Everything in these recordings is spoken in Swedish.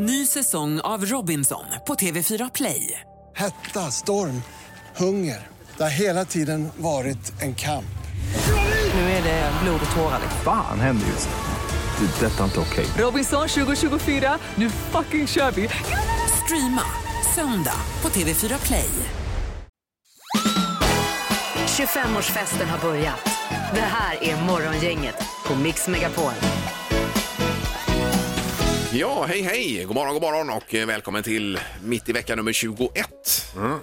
Ny säsong av Robinson på TV4 Play. Hetta, storm, hunger. Det har hela tiden varit en kamp. Nu är det blod och tårar. Fan händer just nu. Det. är Detta är inte okej. Robinson 2024, nu fucking kör vi! Streama söndag på TV4 Play. 25-årsfesten har börjat. Det här är Morgongänget på Mix Megapol. Ja, hej hej! God morgon, god morgon och eh, välkommen till Mitt i vecka nummer 21.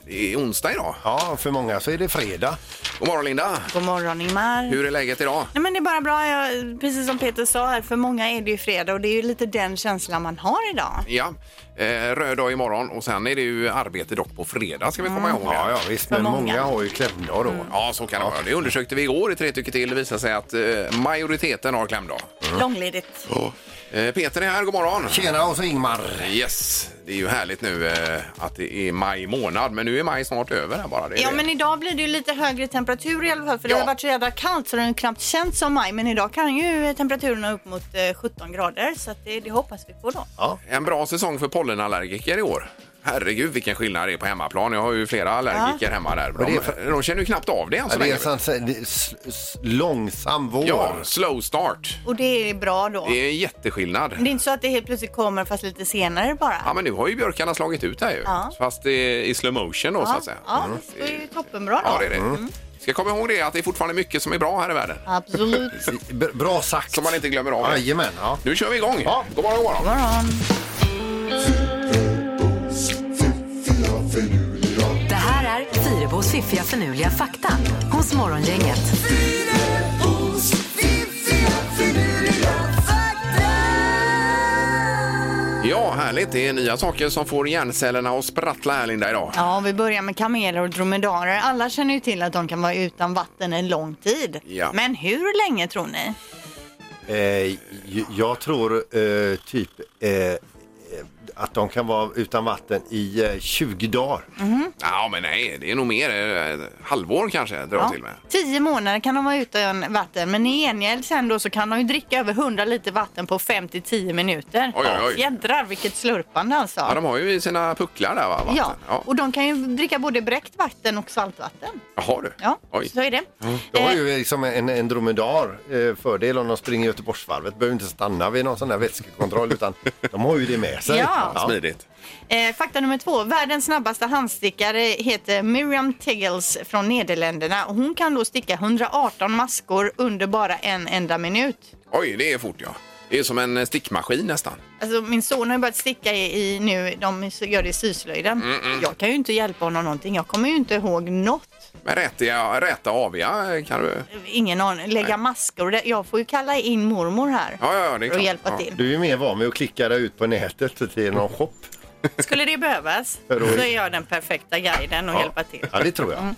Det är onsdag idag. Ja, för många så är det fredag. God morgon Linda! God morgon Ingmar. Hur är läget idag? Nej, men det är bara bra. Jag, precis som Peter sa här, för många är det ju fredag och det är ju lite den känslan man har idag. Ja, eh, röd dag imorgon och sen är det ju arbete dock på fredag ska vi komma ihåg. Ja, ja visst, men många. många. har ju klämdag då. Ja, så kan det vara. Det undersökte vi igår i Tre tycker till. Det visade sig att eh, majoriteten har klämdag. Långledigt. Eh, Peter är här, god morgon! Tjena och så Ingmar. Yes, det är ju härligt nu eh, att det är maj månad, men nu är maj snart över här bara. Det är Ja, det. men idag blir det ju lite högre temperatur i alla fall för Ja. det har varit så jävla kallt så det har knappt känts som maj. Men idag kan ju temperaturen upp mot eh, 17 grader så att det, det hoppas vi på då. En bra säsong för pollenallergiker i år. Herregud vilken skillnad det är på hemmaplan. Jag har ju flera allergiker hemma där. De, de känner ju knappt av det än så Ja, det är länge. sån, det är s- s- långsam vår. Ja, slow start. Och det är bra då. Det är en jätteskillnad. Det är inte så att det helt plötsligt kommer fast lite senare bara. Ja, men nu har ju björkarna slagit ut här ju. Ja. Fast det är i slow motion då så att säga. ja Mm. det är ju toppenbra då. Ja, det är det. Ska komma ihåg det att det är fortfarande mycket som är bra här i världen. Absolut. B- Bra sagt. Som man inte glömmer av. Jajamän, ja. Nu kör vi igång. Ja. God morgon, god morgon. God morgon. Det här är Fyrebos fiffiga förnuliga fakta hos Morgongänget. Ja, härligt. Det är nya saker som får hjärncellerna att sprattla här Linda idag. Ja, vi börjar med kameler och dromedarer. Alla känner ju till att de kan vara utan vatten en lång tid. Ja. Men hur länge tror ni? Eh, jag tror eh, typ eh, att de kan vara utan vatten i eh, 20 dagar. Ja, men nej, det är nog mer. eh, Halvår kanske drar Ja. till med. Tio månader kan de vara utan vatten, men i gengäld sen då så kan de ju dricka över 100 liter vatten på 5 till 10 minuter. Oj, oj, oj. Jädrar vilket slurpande alltså. Ja, de har ju i sina pucklar där va? Vatten. Ja, ja. och de kan ju dricka både bräckt vatten och saltvatten. Jaha du. Ja, Oj. så är det. Det har Eh, ju liksom en, en dromedar eh, fördel om de springer Göteborgsvarvet. Behöver inte stanna vid någon sån där vätskekontroll utan de har ju det med sig. Ja. Smidigt. Eh, fakta nummer två. Världens snabbaste handstickare heter Miriam Tiggles från Nederländerna. Och Hon kan då sticka 118 maskor under bara en enda minut. Oj, det är fort ja. Det är som en eh, stickmaskin nästan. Alltså, min son har ju börjat sticka i, i nu, de gör det i syslöjden. Mm, Jag kan ju inte hjälpa honom någonting. Jag kommer ju inte ihåg något. Men räta, räta aviga kan du... Ingen aning. Lägga maskor. Det- Jag får ju kalla in mormor här Ja, ja, ja, det är för att klart. hjälpa Ja. till. Du är ju mer van vid att klicka dig ut på nätet till någon shop. Skulle det behövas så är jag den perfekta guiden och hjälpa till. Ja, det tror jag.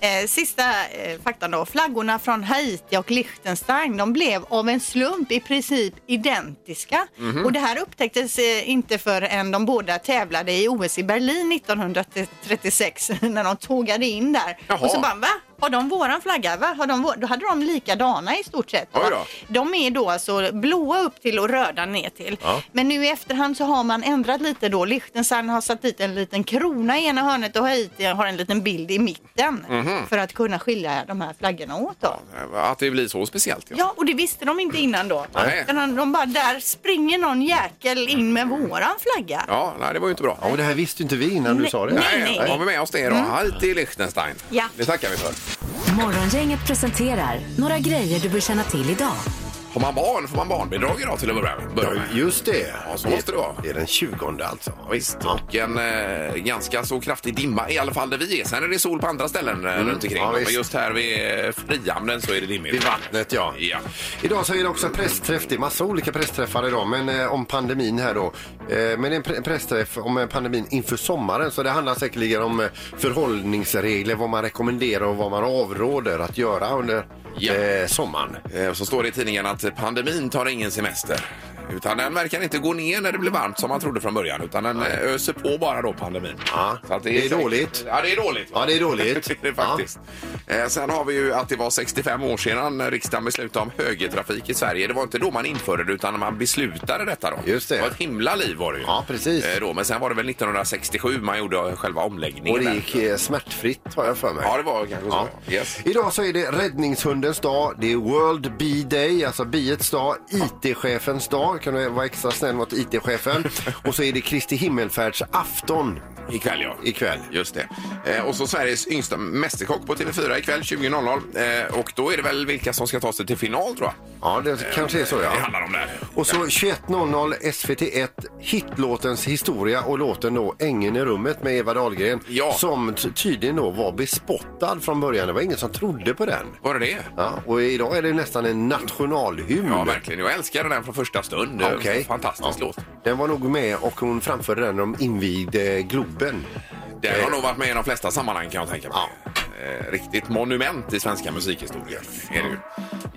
Eh, sista eh, faktan då. Flaggorna från Haiti och Liechtenstein de blev av en slump i princip identiska. Mhm. Och det här upptäcktes eh, inte förrän de båda tävlade i OS i Berlin 1936 när de tågade in där. Jaha. Och så bara, va? Har de våran flagga? Va? Har de vår? Då hade de likadana i stort sett. Oj va? då. De är då alltså blåa upp till och röda ner till. Ja. Men nu i efterhand så har man ändrat lite då. Liechtenstein har satt dit en liten krona i ena hörnet och Haiti har en liten bild i mitten. Mhm. För att kunna skilja de här flaggorna åt då. Att det blir så speciellt. Ja. Ja, och det visste de inte innan då. Nej. Utan de bara, där springer någon jäkel in med våran flagga. Ja, nej, det var ju inte bra. Ja, och det här visste ju inte vi innan du sa det. nej. Nej, har vi med oss det då. Haiti, Liechtenstein. Ja. Det tackar vi för. Morgongänget presenterar några grejer du bör känna till idag. Har man barn får man barnbidrag idag till att börja med. Börja Ja, med. just det. Ja, så måste det vara. Det är den 20 alltså. Ja, Visst, och en eh, ganska så kraftig dimma, i alla fall där vi är. Sen är det sol på andra ställen eh, runt omkring. Ja, men visst. just här vid eh, Frihamnen så är det dimmigt. Vid vattnet, ja. Ja. Idag så är det också pressträff. Det är massa olika pressträffar idag, men eh, om pandemin här då. Eh, men det är en pre- pressträff om eh, pandemin inför sommaren, så det handlar säkerligen om eh, förhållningsregler, vad man rekommenderar och vad man avråder att göra under Ja. eh, sommaren. Eh, Så står det i tidningen att pandemin tar ingen semester. Utan den verkar inte gå ner när det blir varmt som man trodde från början. Utan den eh, öser på bara då pandemin. Ja, Så att det är säkert- dåligt. Ja, det är dåligt. Ja, det är dåligt. det är det faktiskt. Eh, sen har vi ju att det var 65 år sedan riksdagen beslutade om högertrafik i Sverige. Det var inte då man införde det utan när man beslutade detta då. Just det. var ett himla liv var det ju. Ja, precis. Eh, då. Men sen var det väl 1967 man gjorde själva omläggningen. Och det där. gick eh, smärtfritt har jag för mig. Ja, det var kanske så. Ja. Yes. Idag så är det räddningshundens dag, det är World Bee Day, alltså biets dag, IT-chefens dag, kan du vara extra snäll mot IT-chefen. Och så är det Kristi himmelfärds afton Ikväll ja. ikväll. Just det. Eh, och så Sveriges yngsta mästerkock på TV4 ikväll 20.00. Eh, och då är det väl vilka som ska ta sig till final tror jag. Ja, det kanske är så Det ja. handlar om det. Och så 21.00 SVT1 hitlåtens historia och låten då Ängen i rummet med Eva Dahlgren Ja. som t- tydligen då var bespottad från början. Det var ingen som trodde på den. Var det det? Ja, och idag är det nästan en nationalhymn. Ja, verkligen. Jag älskade den från första stund. Är en Okej. Fantastisk Ja. låt. Den var nog med och hon framförde den när de invigde Globen. Den har nog varit med i de flesta sammanhang kan jag tänka mig. Eh, riktigt monument i svenska musikhistorien. Är det ju.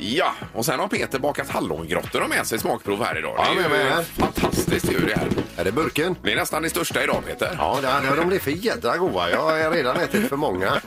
Ja, och sen har Peter bakat hallongrottor och med sig smakprov här idag. Ja, det är med ju mig här. fantastiskt ju det här. Är det burken? Det är nästan det största idag Peter. Ja, det är, de blir för jädra goda. Jag har redan ätit för många.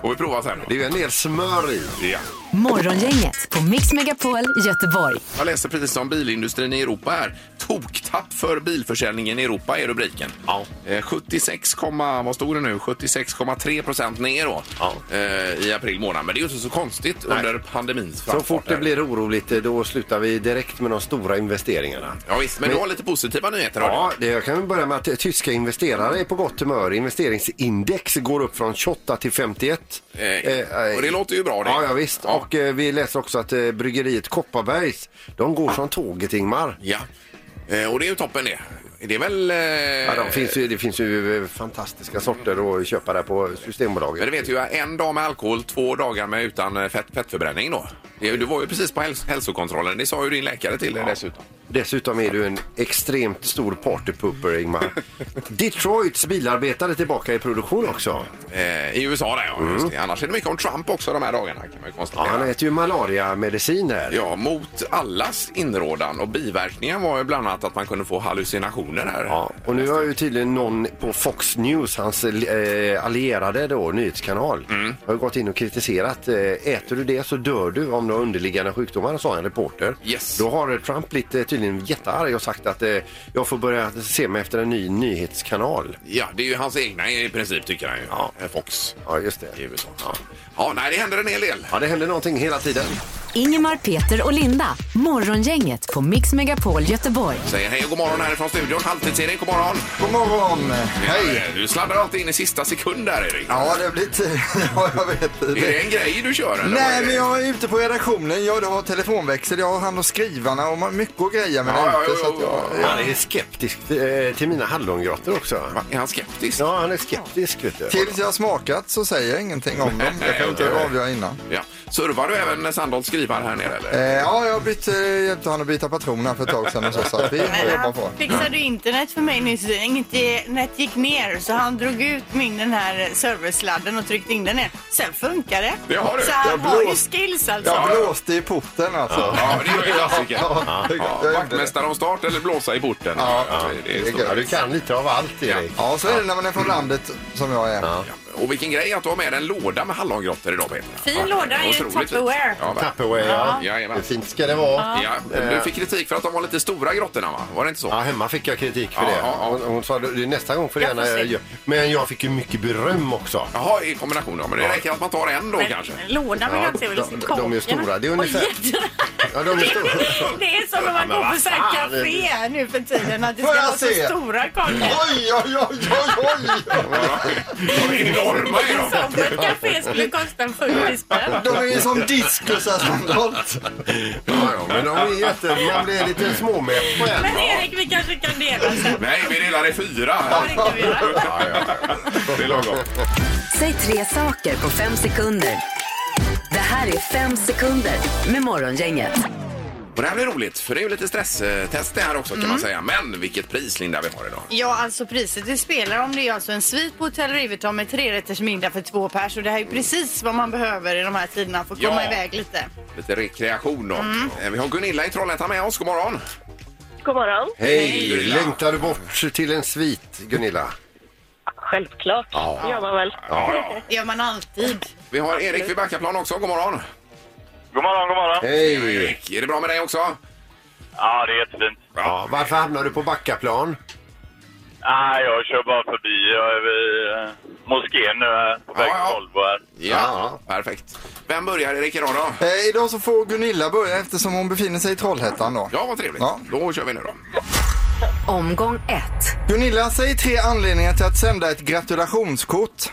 Får vi prova sen då. Det är ju en del smör i. Ja. Morgongänget på Mix Megapol Göteborg. Jag läser precis som bilindustrin i Europa här. Toktapp för bilförsäljningen i Europa är rubriken. Ja. Eh, 76, komma- vad stod det nu? 76,3 procent ner då Ja. eh, i april månad. Men det är ju inte så konstigt. Under pandemins Så framfart fort det här. blir oroligt då slutar vi direkt med de stora investeringarna. Ja visst, men, du har lite positiva nyheter. har du? Ja, det, jag kan börja med att tyska investerare är på gott humör. Investeringsindex går upp från 28 till 51. Eh, och det låter ju bra det. Ja, ja visst. Ja. Och eh, vi läser också att eh, bryggeriet Kopparbergs, de går som tåget Ingmar. Ja, eh, och det är ju toppen det. Det är väl... Eh, Ja, de finns ju, det finns ju eh, fantastiska sorter att köpa där på Systembolaget. Men det vet ju, en dag med alkohol, två dagar med utan eh, fett, fettförbränning då. Du var ju precis på häls hälsokontrollen, det sa ju din läkare till dig dessutom. Dessutom är du en extremt stor partypooper, Ingmar. Detroits bilarbetare tillbaka i produktion också. Eh, I USA där ja, just det. Annars är det mycket om Trump också de här dagarna kan man ju Ja, konstatera. han äter ju malariamedicin här. Ja, mot allas inrådan och biverkningen var ju bland annat att man kunde få hallucinationer här. Ja, och nu har ju tydligen någon på Fox News, hans eh, allierade då, nyhetskanal, Mm. har ju gått in och kritiserat. Eh, äter du det så dör du om du har underliggande sjukdomar, sa en reporter. Yes. Då har Trump blivit eh, tydligen jättearg och sagt att eh, jag får börja se mig efter en ny nyhetskanal. Ja, det är ju hans egna i princip tycker han ju. Ja. Eh, Fox Ja, just det. i USA. Ja. ja, nej det händer en hel del. Ja, det händer någonting hela tiden. Ingemar, Peter och Linda. Morgongänget på Mix Megapol Göteborg. Säger hej och god morgon härifrån studion. Halvtids-Erik, god morgon. God morgon! Hej! Du sladdar alltid in i sista sekund där Erik. Ja, det blir tid. Ja, jag vet. Är det en grej du kör eller? Nej, men jag är ute på redaktionen. Jag har telefonväxel, jag har hand om skrivarna och mycket att greja med Ja, där ja, ute. ja, Så att jag, ja. Han är skeptisk eh, till mina hallongrottor också. Va, Är han skeptisk? Ja, han är skeptisk vet du. Tills jag har smakat så säger jag ingenting om dem. Jag kan inte avgöra innan. Ja. Servar du även Sandholt skriver här nere eller? Eh, ja, jag har bytt, eh, hjälpte honom att byta patron här för ett tag sedan och så, så att vi Men jobbar han på. fixade internet för mig nyss. Internet gick ner så han drog ut min den här serversladden och tryckte in den ner. Sen funkar det. Det har du. Så han Jag har ju blåst- skills alltså. Jag blåste i porten alltså. Ja, det är ju klassiker. Ja, det- Ja, jag gjorde det. vaktmästare om start eller blåsa i porten. Ja, det är det är stora Ja, du kan lite av allt Erik. Ja, så är det när man är från landet som jag är. Ja. Och vilken grej att du har med en låda med hallongrottor idag Peter. Fin låda i Otroligt fint. Tupperware. Ja, va? Tupperware, ja. Jajamän. Hur fint ska det vara? Ja, du fick kritik för att de var lite stora grottorna va? Var det inte så? Ja, hemma fick jag kritik för Ja, det. ja, ja. Hon, hon sa "Du, nästa gång får du Jag får gärna se." göra. Men jag fick ju mycket beröm också. Jaha, i kombination då. Men det räcker att man tar en då Men kanske. Lådan vill Ja, jag inte se. De- är stora. Det är ungefär-. Ja, de är stora. Det är som när man går på så här café nu för tiden. Att det Får ska jag vara så se? stora kakor. Oj, oj, oj, oj, oj! De är enorma är de. Som ett café skulle kosta en 40 spänn. De är ju som diskusar Sandholt. Ja, ja, men de är jätte... Man blir lite småmätt på en. Men Erik, vi kanske kan dela sen. Nej, vi delar i fyra. Ja, det kan vi göra. Ja, ja. Det är lagom. Säg tre saker på fem sekunder. Det här är fem sekunder med Morgongänget. Och det här blir roligt, för det är ju lite stresstest det här också kan man säga. Men vilket pris Linda vi har idag. Ja, alltså priset det spelar om det är alltså en svit på Hotel Riverton med tre rätters middag för två pers. Och det här är ju precis vad man behöver i de här tiderna för att komma Ja. iväg lite. Lite rekreation då. Eh, Vi har Gunilla i Trollhättan med oss, god morgon. God morgon. Hej! Längtar du bort till en svit, Gunilla? Självklart. Ja. Det gör man väl. Ja, ja. Det gör man alltid. Vi har Erik vid Backaplan också, god morgon. God morgon, god morgon. Hej! Erik, är det bra med dig också? Ja, det är jättefint. Ja, varför hamnar du på Backaplan? Ah, jag kör bara förbi. Jag är vid eh, moskén nu här, på väg Ja, ja. till Volvo här. Ja, perfekt. Vem börjar Erik idag då? Eh, idag så får Gunilla börja eftersom hon befinner sig i Trollhättan då. Ja, vad trevligt. Ja. Då kör vi nu då. Omgång ett. Gunilla, säg tre anledningar till att sända ett gratulationskort.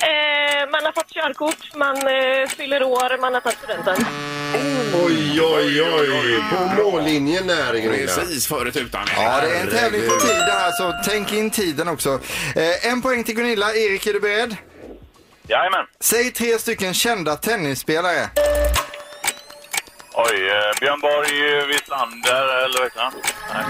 Eh, man har fått körkort, man eh, fyller år, man har tagit studenten. Oj, oj, oj! På mållinjen där, Gunilla. Precis före tutan. Ja, det är en tävling på tid det här så tänk in tiden också. Eh, en poäng till Gunilla. Erik, är du beredd? Jajamän. Säg tre stycken kända tennisspelare. Oj, eh, Björn Borg, Wislander eller vad heter han? Nej,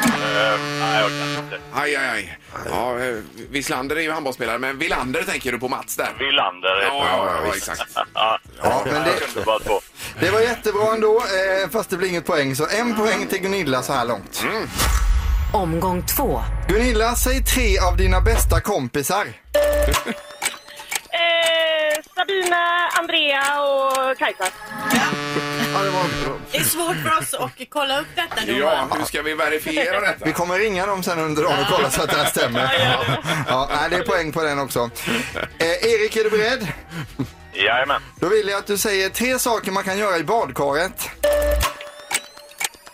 eh, nej, jag kan inte. Aj, aj, aj. Ja, eh, Wislander är ju handbollsspelare, men Villander tänker du på Mats där? Heter Ja, han. ja, ja, exakt. Ja, Ja, men jag det, kunde bara två. det var jättebra ändå, eh, fast det blir inget poäng. Så en poäng till Gunilla så här långt. Omgång två. Gunilla, säg tre av dina bästa kompisar. Sabina, Andrea och Kajsa. Det är svårt för oss att kolla upp detta då. Ja, hur ska vi verifiera detta? Vi kommer ringa dem sen under dagen och kolla så att det här stämmer. Ja, nej, det är poäng på den också. Eh, Erik, är du beredd? Jajamän. Då vill jag att du säger tre saker man kan göra i badkaret.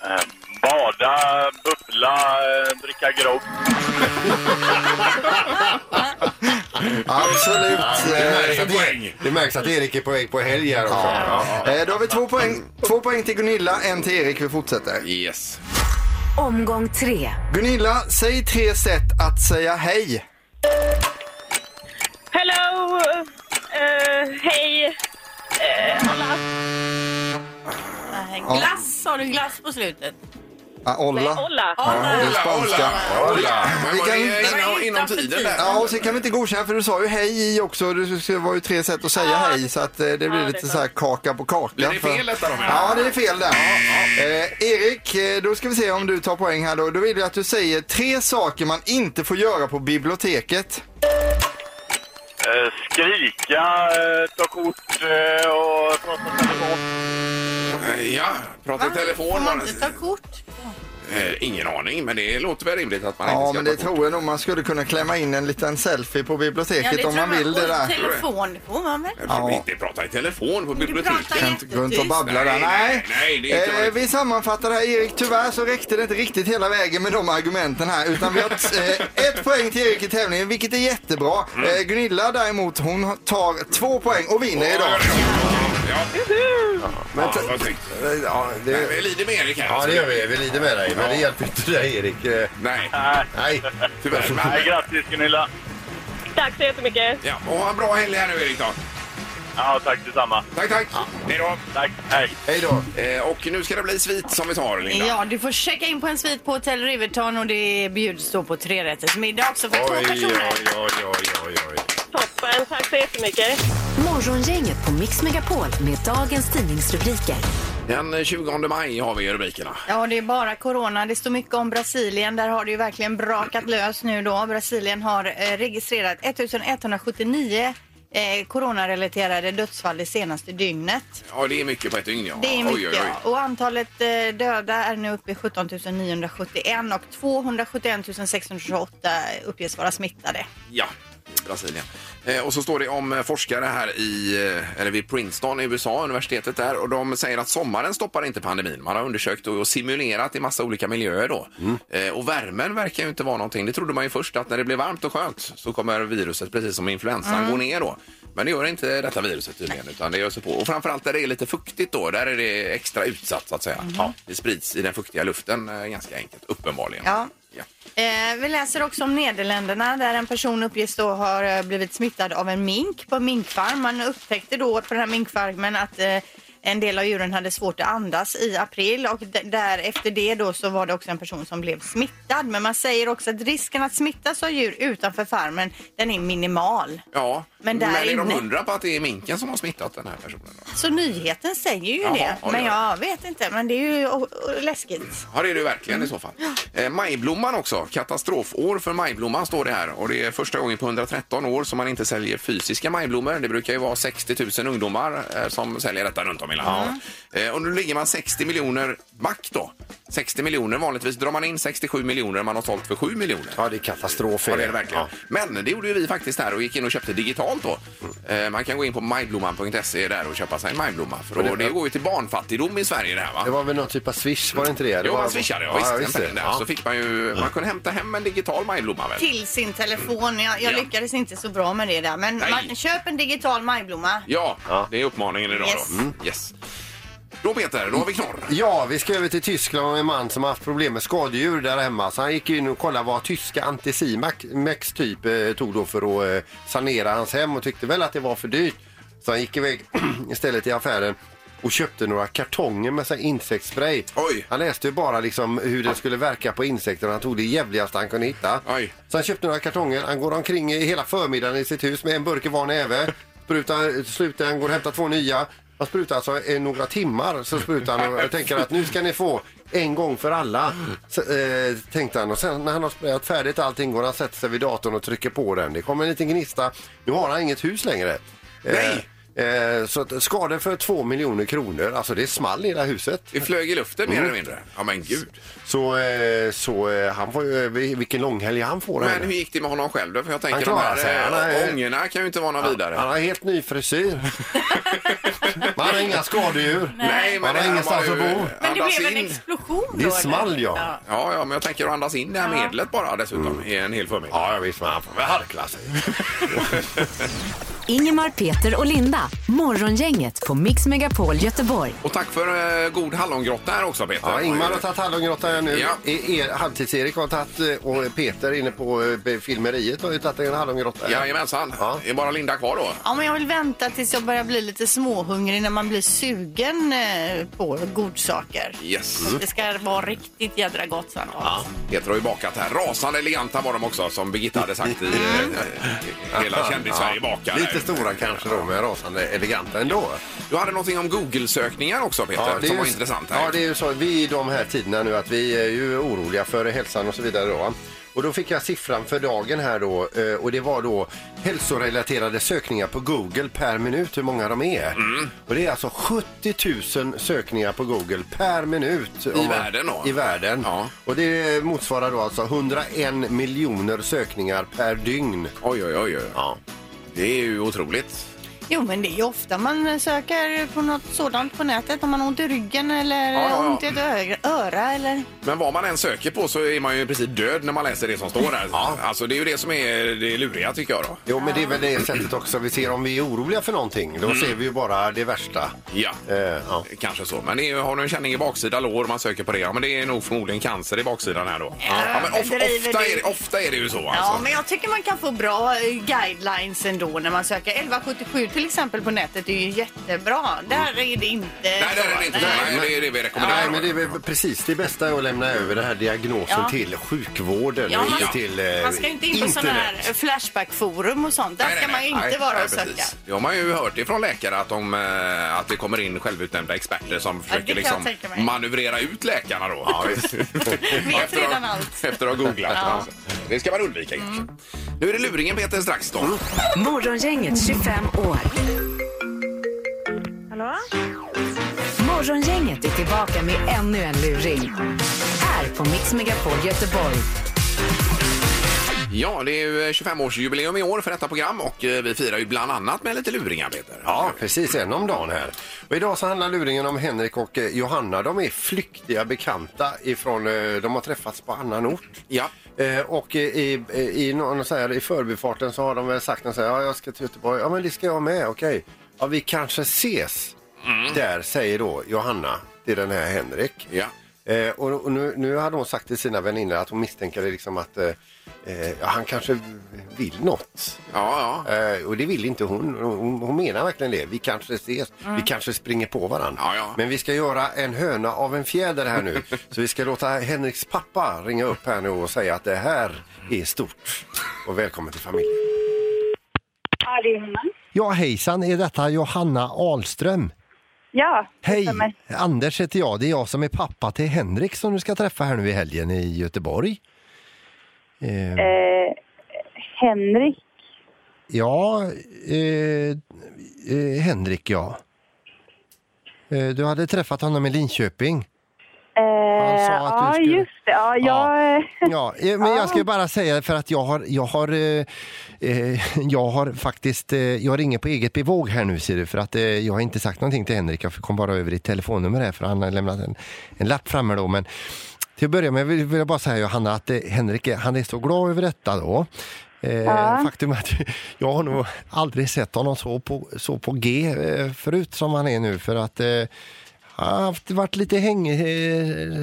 Eh, bada, bubbla, eh, dricka grogg. Absolut. Det märks, Eh, att Erik, det märks att Erik är på väg på helg här också. eh, Då har vi två poäng. Två poäng till Gunilla, en till Erik. Vi fortsätter. Yes. Omgång tre. Gunilla, säg tre sätt att säga hej. Hello, eh, hej. Eh, alla. Glass, har du glass på slutet? Ah, olla. Olla. Ja, det är spanska. Hola. Men Vi var det inom, inom tiden där? Ja, och så kan vi inte godkänna för du sa ju hej i också. Det var ju tre sätt att säga hej så att eh, det blir lite så här kaka på kaka. Blir det för- fel detta då? menar Ja, du? det är fel där. Eh, Erik, eh, då ska vi se om du tar poäng här då. Då vill jag att du säger tre saker man inte får göra på biblioteket. Eh, skrika, eh, ta kort eh, och prata i telefon. Eh, Ja, prata i telefon. man Man, inte ta kort? Eh, ingen aning, men det låter väl rimligt att man Ja, inte men ska det ta tror jag nog man skulle kunna klämma in en liten selfie på biblioteket om man vill det Och där. telefon får man väl? Jag vill inte prata i telefon på biblioteket. pratar Inte gå runt och babbla där. Nej, Nej, nej, nej, det är inte eh, vi sammanfattar det här Erik. Tyvärr så räckte det inte riktigt hela vägen med de argumenten här. Utan vi har eh, ett poäng till Erik i tävlingen, vilket är jättebra. Mm. Eh, Gunilla däremot, hon tar två poäng och vinner idag. Ja, Men ja, vad snyggt. ja, Nej, det, Vi lider med Erik här. ja, det gör vi. Vi lider med dig. Men det hjälper inte dig, Erik. Eh, Nej, Nej, Nej. tyvärr. nej, grattis Gunilla. Tack så jättemycket. Ja, och ha en bra helg här nu Erik då. Ja, tack detsamma. Tack, tack. Hej då. Tack, hej. Hej då. Eh, och nu ska det bli svit som vi tar, Linda. Ja, du får checka in på en svit på Hotel Riverton och det bjuds då på trerättersmiddag också för två Oj, oj, personer. oj, oj, oj, oj. Toppen, tack så jättemycket. Morgongänget på Mix Megapol med dagens tidningsrubriker. Den 20 maj har vi rubrikerna. Ja, det är bara corona. Det står mycket om Brasilien. Där har det ju verkligen brakat lös nu då. Brasilien har eh, registrerat 1179 eh, coronarelaterade dödsfall det senaste dygnet. Ja, det är mycket på ett dygn. Ja. Det är mycket. Oj, oj, oj. Och antalet eh, döda är nu uppe i 17 971 och 271 628 uppges vara smittade. Ja, i Brasilien. Eh, och så står det om eh, forskare här i, eh, eller vid Princeton i USA, universitetet där, och de säger att sommaren stoppar inte pandemin. Man har undersökt och simulerat i massa olika miljöer då. Eh, och värmen verkar ju inte vara någonting. Det trodde man ju först att när det blir varmt och skönt så kommer viruset, precis som influensan, gå ner då. Men det gör inte detta viruset tydligen, utan det gör sig på. Och framförallt där det är lite fuktigt då, där är det extra utsatt så att säga. Ja, det sprids i den fuktiga luften ganska enkelt, uppenbarligen. Ja. Eh, vi läser också om Nederländerna där en person uppges då har eh, blivit smittad av en mink på en minkfarm. Man upptäckte då på den här minkfarmen att eh, en del av djuren hade svårt att andas i april och d- där efter det då så var det också en person som blev smittad. Men man säger också att risken att smittas av djur utanför farmen den är minimal. Ja, Men men, där är de inne- hundra på att det är minken som har smittat den här personen? Då? Så nyheten säger ju Jaha, det. oj, Men jag vet inte, men det är ju läskigt. Ja, det är det verkligen i så fall. Eh, majblomman också. Katastrofår för majblomman står det här. Och det är första gången på 113 år som man inte säljer fysiska majblommor. Det brukar ju vara 60 000 ungdomar eh, som säljer detta runt om i landet. Eh, och nu ligger man 60 miljoner back då. 60 miljoner, vanligtvis drar man in 67 miljoner, man har sålt för 7 miljoner. Ja, det är katastrof. Ja, det är det verkligen. Men det gjorde ju vi faktiskt här och gick in och köpte digitalt då. Eh, man kan gå in på majblomman.se där och köpa sig en majblomma. För då, det går ju till barnfattigdom i Sverige det här va? Det var väl någon typ av swish, var det inte det? det Jo, var... man swishade, ja, visst. en visst det. där. Ja. Så fick man ju, man kunde hämta hem en digital majblomma väl? Till sin telefon. Jag, jag Ja. lyckades inte så bra med det där. Men Nej. man, köp en digital majblomma. Ja, det är uppmaningen idag Yes. då. Mm. Yes. Då Peter, då har vi knorr. Ja, vi ska över till Tyskland och en man som har haft problem med skadedjur där hemma. Så han gick in och kollade vad tyska Anticimex typ eh, tog då för att eh, sanera hans hem och tyckte väl att det var för dyrt. Så han gick iväg istället till affären och köpte några kartonger med sig insektsspray. Oj. Han läste ju bara liksom hur det skulle verka på insekter och han tog det jävligaste han kunde hitta. Oj. Så han köpte några kartonger. Han går omkring i hela förmiddagen i sitt hus med en burk i var näve. Sprutar, slutar, han går och hämtar två nya. Han sprutar alltså eh, några timmar så sprutar han och jag tänker att nu ska ni få en gång för alla. Så, eh, tänkte han och sen när han har sprayat färdigt allting går han och sätter sig vid datorn och trycker på den. Det kommer en liten gnista. Nu har han inget hus längre. Nej. Eh, eh, så att skador för två miljoner kronor. Alltså det small i hela huset. Det flög i luften mer eller mindre. Ja men gud. Så, eh, så eh, han får ju, vilken långhelg han får. Men hur gick det med honom själv då? För jag tänker Han de klarar sig. här Han är- eh, ångorna kan ju inte vara något vidare. Han har helt ny frisyr. Man har inga skadedjur. Nej, Man det har här ingenstans var att bo. Men det andas blev en in. explosion då. Det small ja. Ja. Ja, ja, men jag tänker att andas in det här medlet bara dessutom i en hel förmiddag. Ja, ja visst, men han får väl harkla sig. Ingemar, Peter och Linda. Morgongänget på Mix Megapol Göteborg. Och tack för eh, god hallongrotta här också Peter. Ja, Ingmar har tagit hallongrotta här nu. Ja. E- er- Halvtids-Erik har tagit eh, och Peter inne på eh, filmeriet har ju tagit en hallongrotta. Jajamensan. Ja. Det är bara Linda kvar då. Ja, men jag vill vänta tills jag börjar bli lite småhungrig när man blir sugen eh, på godsaker. Yes. Det ska vara riktigt jädra gott sen. Ja. Peter har ju bakat här. Rasande eleganta var de också som Birgitta hade sagt i eh, hela kändis-Sverige bakar. Lite stora kanske då, men rasande eleganta ändå. Du hade någonting om Google-sökningar också Peter, det är som ju- var intressant. Här. Ja, det är ju så. Vi i de här tiderna nu att vi är ju oroliga för hälsan och så vidare då. Och då fick jag siffran för dagen här då eh, och det var då hälsorelaterade sökningar på Google per minut, hur många de är. Mm. Och det är alltså 70 000 sökningar på Google per minut. I världen då? I världen. Ja. Och det motsvarar då alltså 101 miljoner sökningar per dygn. Oj, oj, oj. oj. Ja. Det är ju otroligt. Jo, men det är ju ofta man söker på något sådant på nätet. Om man har ont i ryggen eller Ja, ja, ja. ont i ett ö- öra eller... Men vad man än söker på så är man ju i princip död när man läser det som står där. Alltså det är ju det som är det luriga tycker jag då. Jo, men det är väl det sättet också vi ser om vi är oroliga för någonting. Då ser vi ju bara det värsta. Ja, Eh, ja. kanske så. Men det är, har du en känning i baksida lår man söker på det, ja men det är nog förmodligen cancer i baksidan här då. Ja, men of, driver ofta, är det, ofta är det ju så Ja, alltså. men jag tycker man kan få bra eh, guidelines ändå när man söker. 1177 till exempel på nätet är ju jättebra. Där är det inte Nej, det är det inte så. Nej, det är det vi rekommenderar. Nej, men det är väl precis det bästa är att lämna över den här diagnosen Ja. till sjukvården Ja, och man, inte till eh, man ska inte in på sådana här internet. Flashback-forum och sånt. Där Nej, ska nej, man ju nej, inte nej, vara nej, och söka. precis. Det har man ju hört ifrån läkare att, de, eh, att det kommer in självutnämnda experter som försöker kan jag liksom tänka mig. manövrera ut läkarna då. Ja, visst. Vet redan allt. Efter att ha googlat. Ja. Det ska man undvika kanske. Nu är det luringen Peter strax då. Morgongänget 25 år. Hallå? Morgongänget är tillbaka med ännu en luring. Här på Mix Megapol Göteborg. Ja, det är ju 25-årsjubileum i år för detta program och eh, vi firar ju bland annat med lite luringar Peter. Ja, precis. En om dagen här. Och idag så handlar luringen om Henrik och eh, Johanna. De är flyktiga bekanta ifrån, eh, de har träffats på annan ort. Ja. Eh, och i, i, i, någon, så här, i förbifarten så har de väl sagt här, ja, jag ska till Göteborg. Ja, men det ska jag med, okej. Ja, vi kanske ses. Mm. Där säger då Johanna till den här Henrik. Ja. Eh, och och nu, nu hade hon sagt till sina väninnor att hon misstänker liksom att eh, eh, ja, han kanske vill något. Ja, ja. Eh, och det vill inte hon. hon. Hon menar verkligen det. Vi kanske ses, vi kanske springer på varandra. Ja, ja. Men vi ska göra en höna av en fjäder här nu. så vi ska låta Henriks pappa ringa upp här nu och säga att det här är stort. Och välkommen till familjen. Ja, det är Johanna. Ja, hejsan, är detta Johanna Ahlström? Ja, Hej. Anders heter jag. Det är jag som är pappa till Henrik som du ska träffa här nu i helgen i Göteborg. Eh, Eh, Henrik. ja, eh, eh, Henrik ja. Du hade träffat honom i Linköping. Eh, sa att du ja, skulle- just det. Ja, jag... Ja, eh, men jag ska ju bara säga för att jag har, jag har, eh, jag har faktiskt, eh, jag ringer på eget bevåg här nu ser du för att eh, jag har inte sagt någonting till Henrik. Jag kom bara över ditt telefonnummer här för han har lämnat en, en lapp framme då. Men till att börja med vill, jag bara säga Johanna att Henrik han är så glad över detta då. Eh, Ja. Faktum är att jag har nog aldrig sett honom så på, så på G eh, förut som han är nu för att eh, han har haft, varit lite hängig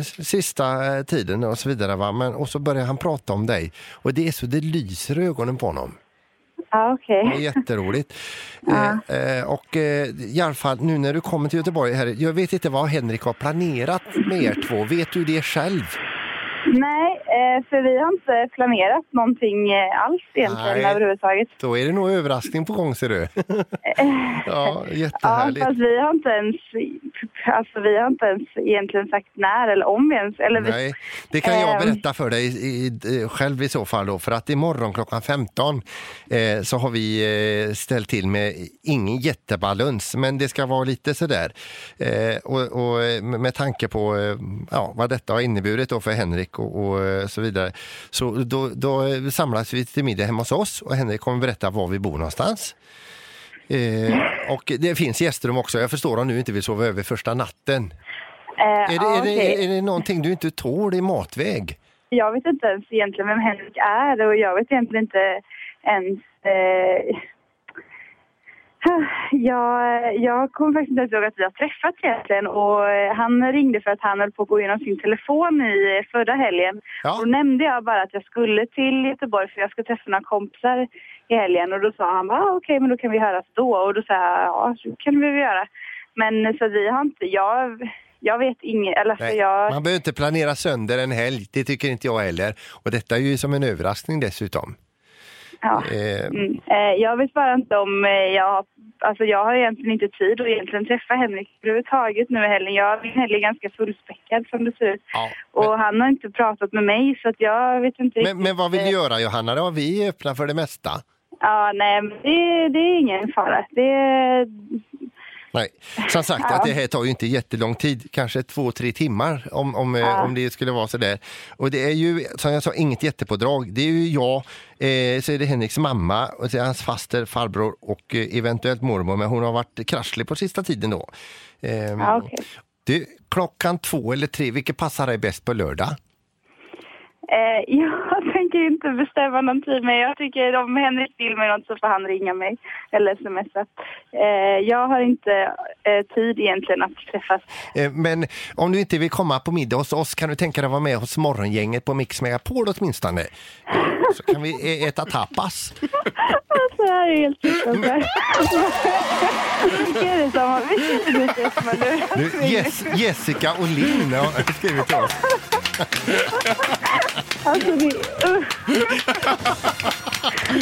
sista tiden och så vidare. Va? Men, och så börjar han prata om dig och det är så det lyser i ögonen på honom. Ja, okej. Det är jätteroligt. eh, eh, och eh, i alla fall nu när du kommer till Göteborg, här, jag vet inte vad Henrik har planerat med er två. Vet du det själv? Nej, eh, för vi har inte planerat någonting eh, alls egentligen Nej. överhuvudtaget. Då är det nog överraskning på gång ser du. ja, Ja, jättehärligt. fast vi har inte ens, alltså vi har inte ens egentligen sagt när eller om vi ens, eller vi, Nej, det kan jag Ehm. berätta för dig i, i, själv i så fall då. För att imorgon klockan 15 eh, så har vi eh, ställt till med ingen jättebalans, men det ska vara lite sådär. Eh, och, och med tanke på ja, vad detta har inneburit då för Henrik och, och eh, så vidare. Så då, då samlas vi till middag hemma hos oss och Henrik kommer berätta var vi bor någonstans. Eh, och det finns gästrum också. Jag förstår om du inte vill sova över första natten. eh, Är det, ja, är, det, är det någonting du inte tål i matväg? Jag vet inte ens egentligen vem Henrik är och jag vet egentligen inte ens... Eh, jag, jag kommer faktiskt inte ens ihåg att vi har träffats egentligen och eh, han ringde för att han höll på att gå igenom sin telefon i eh, förra helgen. Ja. Då nämnde jag bara att jag skulle till Göteborg för jag ska träffa några kompisar i helgen och då sa han bara ah, okej men då kan vi höras då och då sa jag ja så kan vi väl göra. Men så vi har inte, jag, jag vet inget, eller alltså Nej, jag... Man behöver inte planera sönder en helg, det tycker inte jag heller. Och detta är ju som en överraskning dessutom. Ja. Eh, Mm. Eh, jag vet bara inte om eh, jag... Alltså jag har egentligen inte tid att egentligen träffa Henrik överhuvudtaget nu i helgen. Jag, är ganska fullspäckad som det ser ut. ja. Och han har inte pratat med mig så jag vet inte men, men vad vill du göra Johanna? Då? Vi är öppna för det mesta. Ja, nej, men det, det är ingen fara. Det, Nej. Som sagt, Ja. att det här tar ju inte jättelång tid, kanske två, tre timmar om, om, eh, Ja. om det skulle vara sådär. Och det är ju, som jag sa, inget jättepådrag. Det är ju jag, eh, så är det Henriks mamma, och så är hans faster, farbror och eh, eventuellt mormor, men hon har varit krasslig på sista tiden då. Eh, ja, okej. du, klockan två eller tre, vilket passar dig bäst på lördag? Eh, jag tänker inte bestämma någon tid, men jag tycker om Henrik vill mig något så får han ringa mig eller smsa. Eh, jag har inte eh, tid egentligen att träffas. Eh, Men om du inte vill komma på middag hos oss kan du tänka dig att vara med hos morgongänget på Mix Megapol åtminstone. Så kan vi ä- äta tapas. Alltså, det här är helt fruktansvärt. Vilka är det som Jess, Jessica och Linn har skrivit till oss. Alltså, det usch.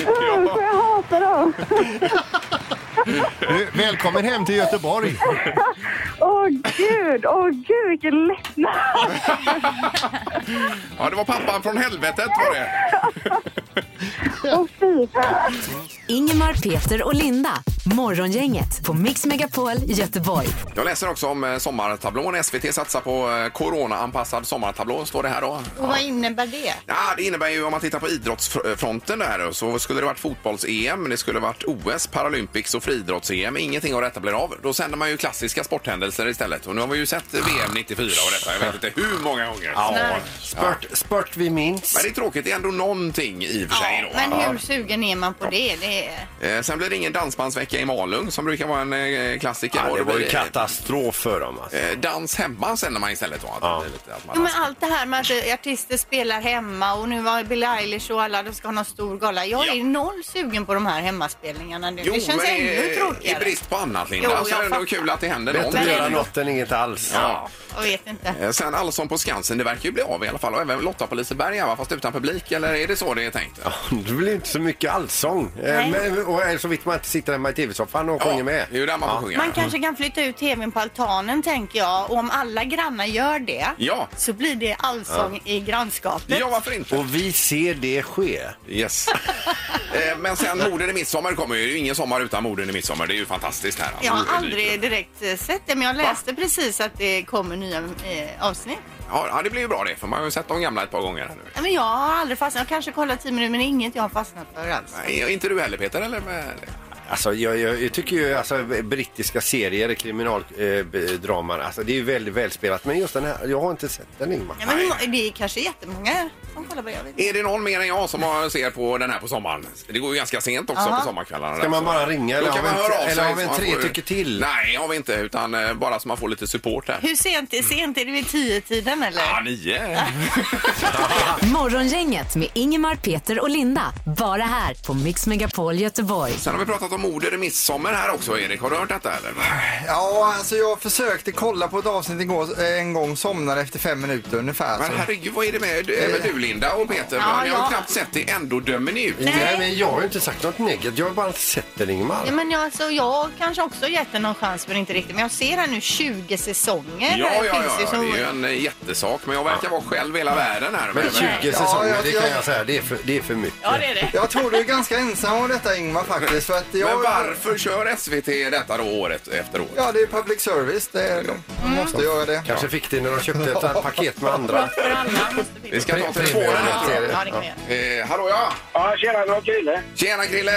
Usch, jag hatar dem. Du, välkommen hem till Göteborg. Åh gud, åh gud vilken lättnad. Ja, det var pappan från helvetet var det. Åh fy. Ingemar, Peter och Linda. Morgongänget på Mix Megapol Göteborg. Jag läser också om eh, sommartablån. SVT satsar på eh, corona-anpassad sommartablå, står det här då. Och vad innebär det? Ja, det innebär ju om man tittar på idrottsfronten där så skulle det varit fotbolls-EM, det skulle varit OS, Paralympics och friidrotts-EM. Ingenting av detta blir av. Då sänder man ju klassiska sporthändelser istället. Och nu har vi ju sett VM 94 och detta, jag vet inte hur många gånger. Ja, spurt, spurt vi minns. Men det är tråkigt, det är ändå någonting i och för sig. Ja, då. men hur sugen är man på det? det är... Eh, Sen blir det ingen dansbandsvecka vecka i Malung som brukar vara en eh, klassiker. Ja, Och det var ju blir- katastrof för dem. Alltså. Eh, Dans hemma sänder man istället då? Att det blir lite, att man Jo, men allt det här med att eh, artister spelar hemma och nu var Billie Eilish och alla de ska ha någon stor gala. Jag är noll sugen på de här hemmaspelningarna nu. Jo, det känns men ännu i, i tråkigare. brist på annat Linda Jo, så jag är det ändå fattar. kul att det händer Bättre att någonting. göra något än inget alls. Ja. Jag vet inte. Eh, Sen Allsång på Skansen, det verkar ju bli av i alla fall. Och även Lotta på Liseberg, va? fast utan publik. Eller är det så det är tänkt? Det blir inte så mycket allsång. Eh, Nej. Men, och eh, så vitt man inte sitter hemma i tv-soffan och sjunger med. Det är ju där man får sjunga. Man kanske kan flytta ut tvn på altanen tänker jag och om alla grannar gör det Ja. så blir det allsång i grannskapet. Ja, varför inte? Och vi ser det ske. Yes. Eh, Men sen Morden i midsommar kommer ju. Det är ju ingen sommar utan Morden i midsommar. Det är ju fantastiskt här. Jag har Alltså, det dyker aldrig direkt eh, sett det men jag läste precis att det kommer nya eh, avsnitt. Ja, ja, det blir ju bra det. För man har ju sett de gamla ett par gånger här nu. Men jag har aldrig fastnat, jag kanske kollat 10 minuter men det är inget jag har fastnat för alls. Nej, inte du heller Peter, eller? Med... Alltså, jag, jag, jag tycker ju alltså, brittiska serier, kriminaldraman, alltså, det är ju väldigt välspelat. Men just den här, jag har inte sett den Ingmar. Ja, men det är kanske jättemånga som kollar på det. Jag vet inte. Är det någon mer än jag som har, ser på den här på sommaren? Det går ju ganska sent också Aha. på sommarkvällarna. Ska där, man så- bara ringa eller kan har man höra av eller har vi en tre får- tycker till? Nej, har vi inte. Utan eh, bara så man får lite support här. Hur sent, sent är det vid 10-tiden eller? Ja, nio. Morgongänget med Ingemar, Peter och Linda. Bara här på Mix Megapol Göteborg. Sen har vi pratat om morden i midsommar här också, Erik. Har du hört detta eller? Ja, alltså jag försökte kolla på ett avsnitt igår eh, en gång, somnade efter fem minuter ungefär. Men så- herregud, vad är det med, med du Linda och Peter? Ja, Ni har ja. knappt sett det, ändå dömer ni ut. Nej. men jag har ju inte sagt något negativt. Jag har bara sett den Ingmar. Ja, men jag, alltså, jag kanske också gett den någon chans men inte riktigt. Men jag ser här nu 20 säsonger. Ja, ja, Det ja, ja. som- det är ju en eh, jättesak. Men jag verkar vara själv hela världen här. Men 20 Ja, säsonger, jag- det kan jag- jag säga, det är för, det är för mycket. Ja, det är det. Jag tror du är ganska ensam om detta Ingmar faktiskt. För att jag, Men varför kör SVT detta då året efter år? Ja, det är public service. Det är, de måste göra det. Kanske fick det när de köpte ett paket med andra. För alla måste vi. Ska ta telefonen här. Ja, det kan vi göra. Eh, hallå ja! Ja, tjena, det var Krille. Tjena Krille!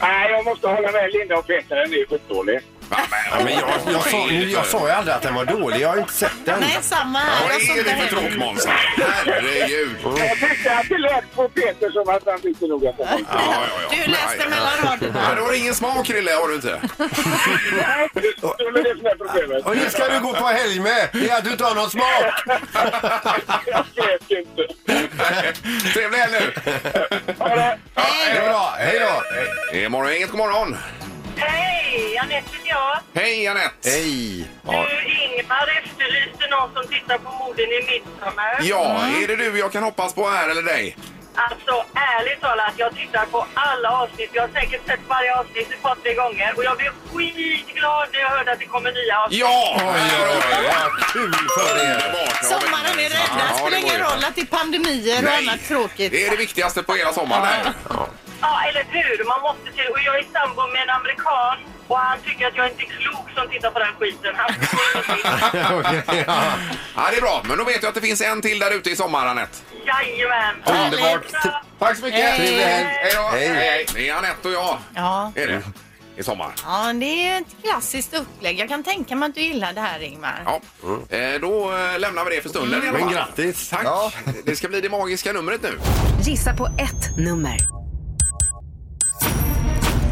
Nej, jag måste hålla med Linda och Peter. Den är ju skitdålig. Ja, men jag, jag, sa, nu, jag sa ju aldrig att den var dålig, jag har inte sett den. Nej, samma här. Vad är det för tråkmåns? Herregud! Jag tyckte att det lät på Peter som att han tyckte nog att det var Ja, ja, ja. Du läste mellan raderna. Men du har ingen smak Krille, har du inte? Nej, det är det som är problemet. Och det ska du gå på helg med, det är att du inte har någon smak. Jag vet inte. Trevlig helg nu! Ha det. Ja, Det är bra, hej då. Det är morgon, inget god morgon! Hej, Anette heter jag. Hej Anette! Hej. Du, Ingmar efterlyste någon som tittar på morden i midsommar. Ja, är det du jag kan hoppas på här eller dig? Alltså, ärligt talat, jag tittar på alla avsnitt. Jag har säkert sett varje avsnitt ett par, tre gånger. Och jag blev skitglad när jag hörde att det kommer nya avsnitt. Ja! Oj, oj, oj, vad kul för er. Sommaren är räddad. Ja, Spelar det ingen går ju. roll att det är pandemier och Nej. annat tråkigt. Det är det viktigaste på hela sommaren. här. Ja, hur? Man måste till... Och jag är sambo med en amerikan. Och han tycker att jag inte är klok som tittar på den skiten. Han Okej, ja. Ja, det är bra. Men då vet jag att det finns en till där ute i sommar, Anette. Jajamän. Underbart. Tack så mycket! Hej. Trevlig helg! Hej då! Hej. hej. Det är Anette och jag. Ja. Är det. I sommar. ja, det är ett klassiskt upplägg. Jag kan tänka mig att du gillar det här, Ingmar. Ja. Eh, Då eh, lämnar vi det för stunden i alla Men fall. grattis. Tack! Ja. Det ska bli det magiska numret nu. Gissa på ett nummer.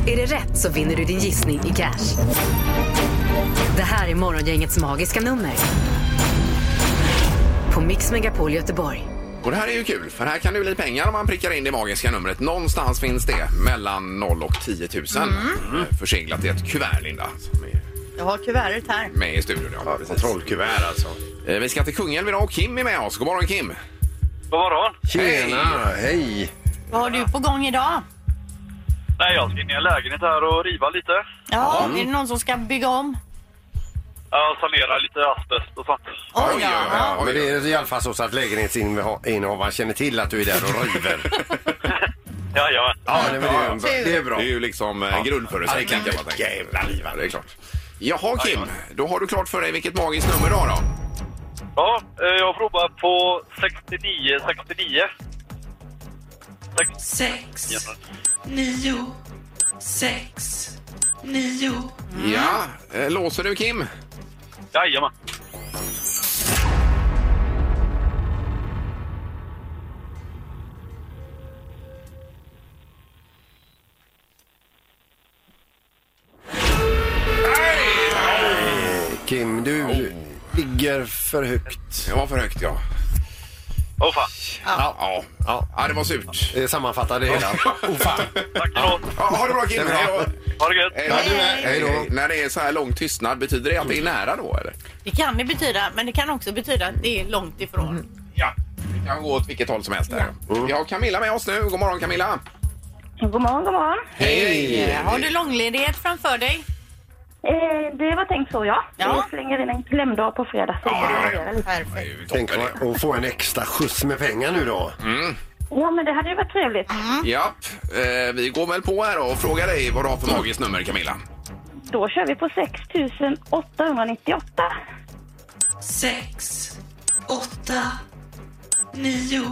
Är det rätt så vinner du din gissning i cash. Det här är Morgongängets magiska nummer. På Mix Megapol Göteborg. Och det här är ju kul, för här kan det bli pengar om man prickar in det magiska numret. Någonstans finns det mellan 0 och 10 000 mm. förseglat i ett kuvert, Linda. Jag har kuvertet här. med i studion. Ja. Kontrollkuvert alltså. Eh, Vi ska till Kungälv idag och Kim är med oss. God morgon Kim! God morgon. Tjena, hej. Vad har du på gång idag? Nej, jag ska in i en lägenhet här och riva lite. Ja, är det någon som ska bygga om? Ja, sanera lite asbest och sånt. Oj, oj, ja. oj. Men det är i alla fall så att lägenhetsinnehavaren känner till att du är där och river. Jajamän. Ja, det, men det, är, Tur. det är bra. Det är ju liksom eh, grundförutsättningen kan man tänka. Jävla liv. Det är klart. Jaha Kim, då har du klart för dig vilket magiskt nummer du har då? Ja, eh, jag provar på 69, 69. Sex, nio, sex, nio. Ja, eh, låser du Kim? Jajamän. Kim, du ligger för högt. Jag var för högt ja. Åh fan. Ja. Ja. Ja. ja, det var surt. Det sammanfattar det hela. Oh, fan. Tack så Ja, ha det bra Kim. Det är bra. Hej då. Ha det gött. Hej då. Hej då. När det är så här lång tystnad, betyder det att det är nära då eller? Det kan det betyda, men det kan också betyda att det är långt ifrån. Ja. Det kan gå åt vilket håll som helst där. Vi har Camilla med oss nu. God morgon Camilla. God morgon, god morgon. Hej! Har du långledighet framför dig? Eh, det var tänkt så, ja. Ja. Vi slänger in en klämdag på fredag. Så Ja, det ja, varierar ja. lite. Det är Perfekt. ju Tänk toppen att få en extra skjuts med pengar nu då. ja, men det hade ju varit trevligt. Japp. Eh, vi går väl på här då och frågar dig vad du har för magiskt nummer Camilla. Då kör vi på 6898. sex, åtta, nio,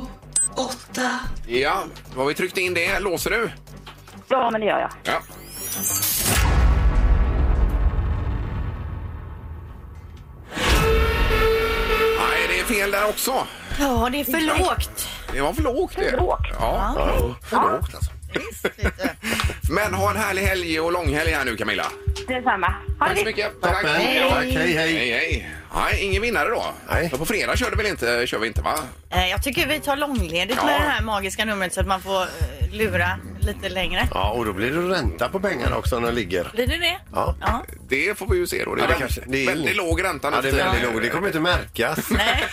åtta. Ja, då har vi tryckt in det. Låser du? Ja, men det gör jag. Ja. Fel där också. Ja, det är för lågt. Det var för lågt det. För lågt? Ja, för lågt alltså. Men ha en härlig helg och långhelg här nu Camilla. Detsamma. Ha Tack det så gott. mycket. Tack, hej. Tack, hej, hej. Hej, hej. Nej, ingen vinnare då. Nej. För på fredag kör, det väl inte, kör vi inte va? Eh, Jag tycker vi tar långledigt Ja. med det här magiska numret så att man får eh, lura lite längre. Ja, och då blir det ränta på pengarna också när de ligger. Blir det det? Ja. Ja. Det får vi ju se då. Det är, Ja, det kanske- det är väldigt låg ränta nu Ja, det är för väldigt tiden. lågt. Det kommer inte märkas. Nej.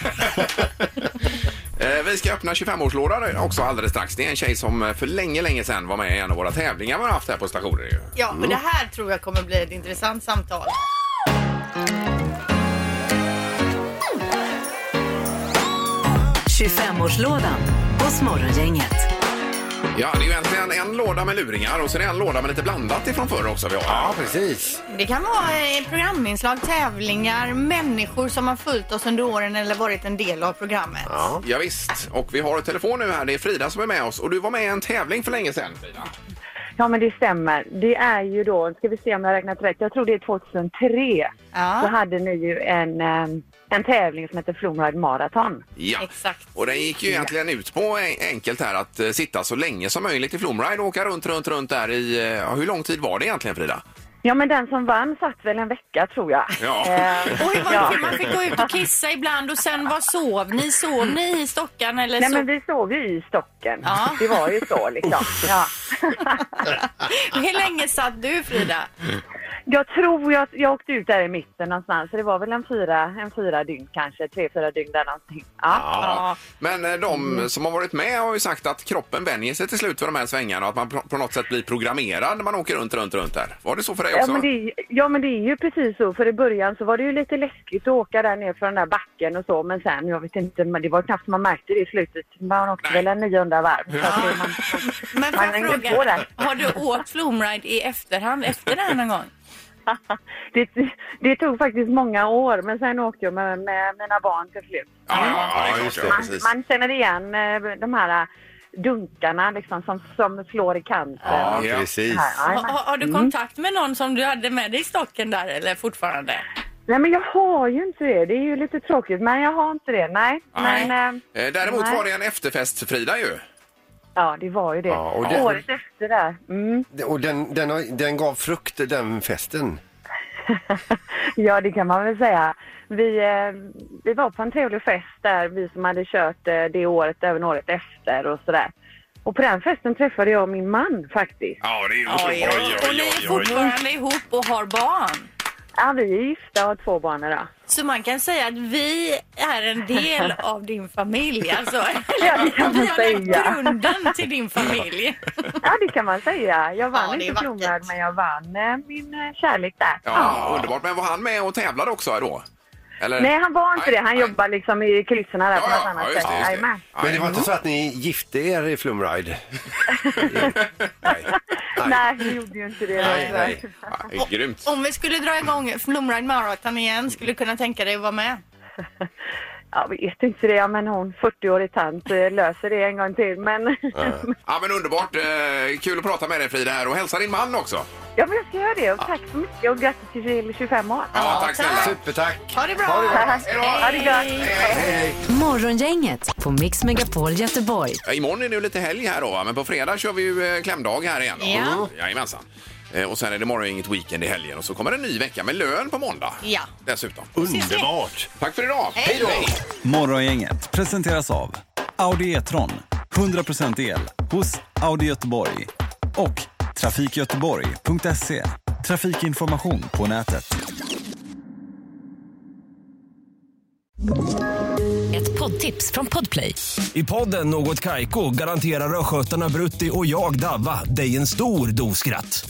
Eh, Vi ska öppna 25-årslådan också alldeles strax. Det är en tjej som eh, för länge, länge sedan var med i en av våra tävlingar vi har haft här på stationen. ju. Ja, men det här tror jag kommer bli ett intressant samtal. årslådan hos Morgongänget. Ja, det är ju egentligen en låda med luringar och så är det en låda med lite blandat ifrån förr också vi har. Ja, precis. Det kan vara eh, programinslag, tävlingar, människor som har följt oss under åren eller varit en del av programmet. Ja. Ja, visst. Och vi har ett telefon nu här. Det är Frida som är med oss. Och du var med i en tävling för länge sedan, Frida. Ja, men det stämmer. Det är ju då, ska vi se om jag har räknat rätt, jag tror det är 2003. Ja. Så hade ni ju en, eh, en tävling som heter Flumride Marathon. Ja. Exakt. Och den gick ju egentligen ut på en- enkelt här att eh, sitta så länge som möjligt i Flumride och åka runt, runt, runt där i... eh, Ja, hur lång tid var det egentligen, Frida? Ja, men den som vann satt väl en vecka tror jag. Ja. Eh, Och hur var ja. det? Man fick gå ut och kissa ibland och sen vad sov ni? Sov ni i stockan eller Nej, så? men vi sov ju i stocken. Ja. Det var ju så liksom. Ja. Hur länge satt du Frida? Jag tror jag, jag åkte ut där i mitten någonstans, så det var väl en fyra, en fyra dygn kanske, tre, fyra dygn där någonting. Ja. Ja. Men eh, de som har varit med har ju sagt att kroppen vänjer sig till slut för de här svängarna och att man på- på något sätt blir programmerad när man åker runt, runt, runt där. Var det så för dig Ja också? men, det, är- ja men det är ju precis så, för i början så var det ju lite läskigt att åka där ner från den där backen och så, men sen, jag vet inte, men det var knappt man märkte det i slutet. Man åkte Nej. väl en 900 varv. Så att det, man, Men får Man jag hängde på fråga, där. har du åkt Flumride i efterhand efter det här någon gång? det, det tog faktiskt många år, men sen åkte jag med, med mina barn till slut. Ja, ja, ja, det Man, man känner igen eh, de här eh, dunkarna liksom, som, som slår i kanten. Ja, Ja. precis. Här, Har, jajamän. har, du kontakt med någon som du hade med dig i stocken där eller fortfarande? Nej men jag har ju inte det. Det är ju lite tråkigt men jag har inte det. Nej. Nej. Men, eh, Eh, Däremot nej. var det en efterfest, Frida ju. Ja det var ju det. Ja, och det- Året efter där. Mm. Och den, den, har- den gav frukt, den festen. ja det kan man väl säga. Vi, eh, vi var på en trevlig fest där, vi som hade kört eh, det året även året efter och sådär. Och på den festen träffade jag min man faktiskt. Ja, det är ju Oj, oj, och ni är fortfarande ihop och har barn. Ja vi är gifta och har två barn idag. Så man kan säga att vi är en del av din familj. Alltså, Ja, det kan man vi har lagt säga. grunden till din familj. Ja det kan man säga. Jag vann Ja, inte. Flumride men jag vann eh, min eh, kärlek där. Ja, underbart. Men var han med och tävlade också då? Eller? Nej, han var inte Nej, det. Han nej. jobbar liksom i kulisserna där Ja, på något ja, annat ja, just sätt. det, just det. Jajamän. Men det var inte så att ni gifte er i Flumride? nej. Nej, vi gjorde ju inte det. Nej, nej. Ja, det är grymt. Om vi skulle dra igång Flumride Marathon igen, skulle du kunna tänka dig att vara med? Jag vet inte det, men hon 40-årig tant eh, löser det en gång till. Men Ja, men underbart. Eh, kul att prata med dig Frida här och hälsa din man också. Ja, men jag ska göra det. Och tack så mycket och grattis till 25 år. Ja, tack snälla. Supertack! Ha det bra! Hej då. Ha det gott. Morgongänget på Mix Megapol Göteborg. Ja, imorgon är det ju lite helg här då, va? men på fredag kör vi ju eh, klämdag här igen. Då. Ja. Jajamensan. Eh, Och sen är det morgon inget weekend i helgen och så kommer en ny vecka med lön på måndag. Ja. Dessutom. Underbart! Tack för idag. Hej då. Morgongänget presenteras av Audi E-tron. 100% el hos Audi Göteborg. Och trafikgöteborg.se. Trafikinformation på nätet. Ett poddtips från Podplay. I podden Något Kaiko garanterar östgötarna Brutti och jag, Davva, dig en stor dos skratt.